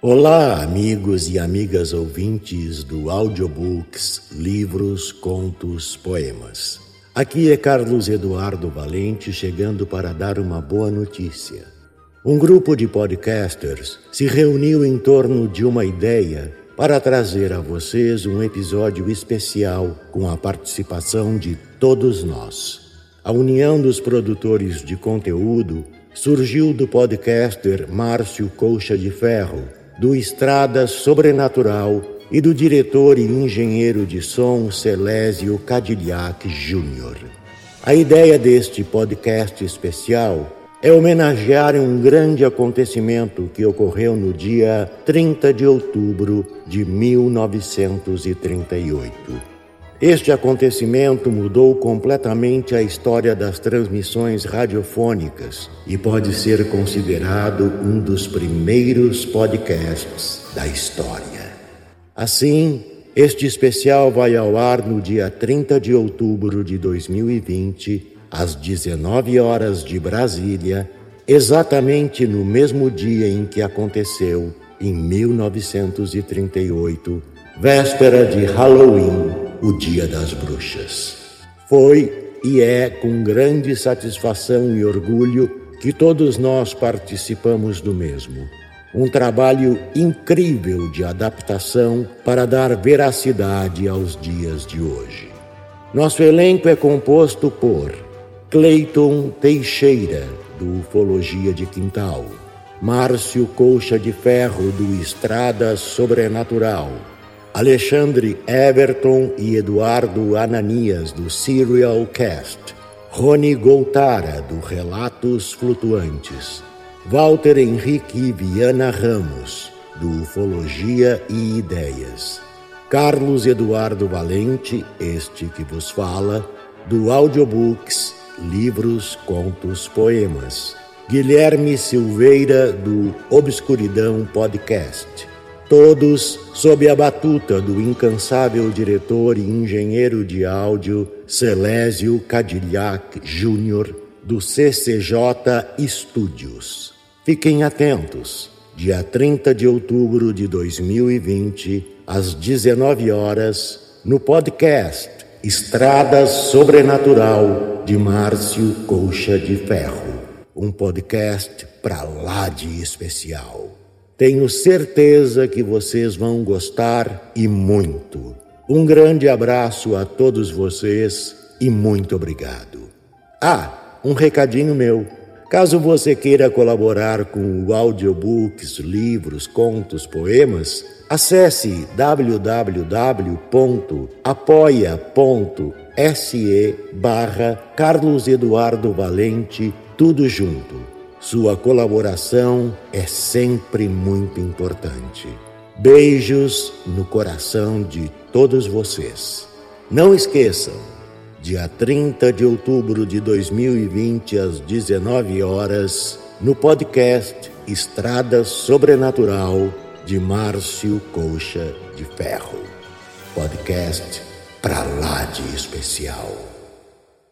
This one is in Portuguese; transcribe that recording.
Olá, amigos e amigas ouvintes do Audiobooks, livros, contos, poemas. Aqui é Carlos Eduardo Valente chegando para dar uma boa notícia. Um grupo de podcasters se reuniu em torno de uma ideia para trazer a vocês um episódio especial com a participação de todos nós. A união dos produtores de conteúdo surgiu do podcaster Márcio Colcha de Ferro do Estrada Sobrenatural e do diretor e engenheiro de som Celésio Cadillac Jr. A ideia deste podcast especial é homenagear um grande acontecimento que ocorreu no dia 30 de outubro de 1938. Este acontecimento mudou completamente a história das transmissões radiofônicas e pode ser considerado um dos primeiros podcasts da história. Assim, este especial vai ao ar no dia 30 de outubro de 2020, às 19 horas de Brasília, exatamente no mesmo dia em que aconteceu, em 1938, véspera de Halloween o Dia das Bruxas. Foi e é com grande satisfação e orgulho que todos nós participamos do mesmo. Um trabalho incrível de adaptação para dar veracidade aos dias de hoje. Nosso elenco é composto por Cleiton Teixeira, do Ufologia de Quintal, Márcio Colcha de Ferro, do Estrada Sobrenatural, Alexandre Everton e Eduardo Ananias, do Serial Cast, Rony Goltara, do Relatos Flutuantes, Walter Henrique Viana Ramos, do Ufologia e Ideias, Carlos Eduardo Valente, este que vos fala, do Audiobooks, Livros, Contos, Poemas, Guilherme Silveira, do Obscuridão Podcast, todos sob a batuta do incansável diretor e engenheiro de áudio Celésio Cadillac Jr., do CCJ Studios. Fiquem atentos, dia 30 de outubro de 2020, às 19 horas, no podcast Estrada Sobrenatural de Márcio Colcha de Ferro. Um podcast pra lá de especial. Tenho certeza que vocês vão gostar e muito. Um grande abraço a todos vocês e muito obrigado. Ah, um recadinho meu. Caso você queira colaborar com audiobooks, livros, contos, poemas, acesse www.apoia.se barra Carlos Eduardo Valente, tudo junto. Sua colaboração é sempre muito importante. Beijos no coração de todos vocês. Não esqueçam, dia 30 de outubro de 2020, às 19 horas, no podcast Estrada Sobrenatural de Márcio Colcha de Ferro. Podcast pra lá de especial.